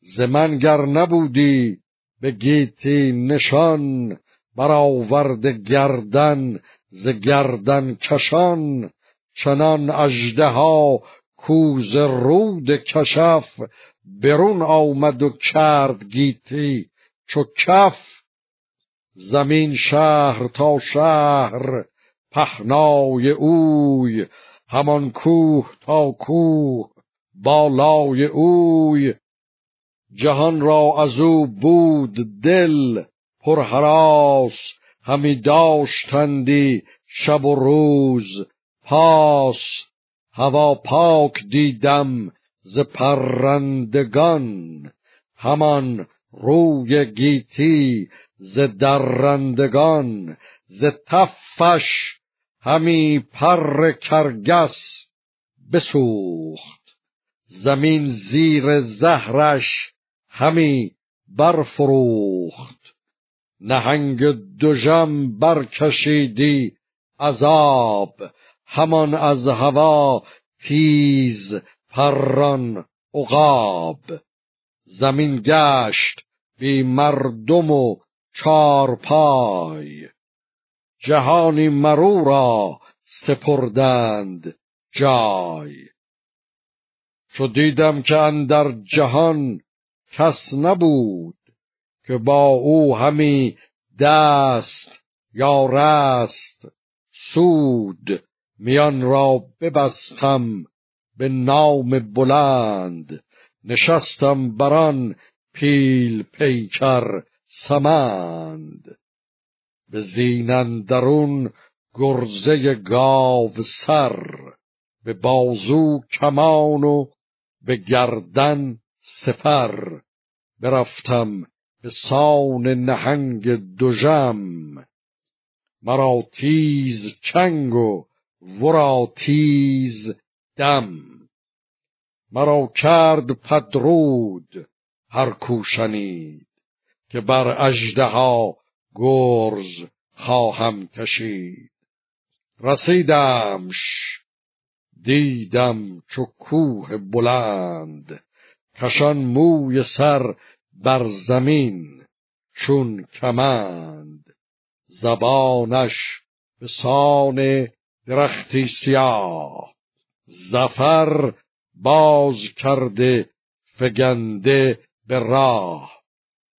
ز من گر نبودی به گیتی نشان برآورد گردن ز گردن کشان چنان ها کوز رود کشف برون آمد و کرد گیتی چو کف. زمین شهر تا شهر پهنای اوی همان کوه تا کوه بالای اوی جهان را از او بود دل پرهراس همی داشتندی شب و روز پاس. هوا پاک دیدم ز پرندگان همان روی گیتی ز درندگان ز تفش همی پر کرگس بسوخت. زمین زیر زهرش همی برفروخت. نهنگ دژم برکشیدی عذاب. همان از هوا تیز پران عقاب. زمین گشت بی مردم و چار پای. جهانی مرو را سپردند جای. چو دیدم که اندر جهان کس نبود که با او همی دست یا رست سود میان را ببستم به نام بلند نشستم بران پیل پیکر سمند. به زینندرون گرزه گاو سر به بازو کمان و به گردن سپر برفتم به سان نهنگ دژم مرا تیز چنگ و ورا تیز دم. مرا کرد پدرود هر کوشنید که بر ها گرز خواهم کشید. رسیدمش دیدم چو کوه بلند. کشان موی سر بر زمین چون کمند. زبانش به سان درختی سیاه. زفر باز کرده فگنده به راه.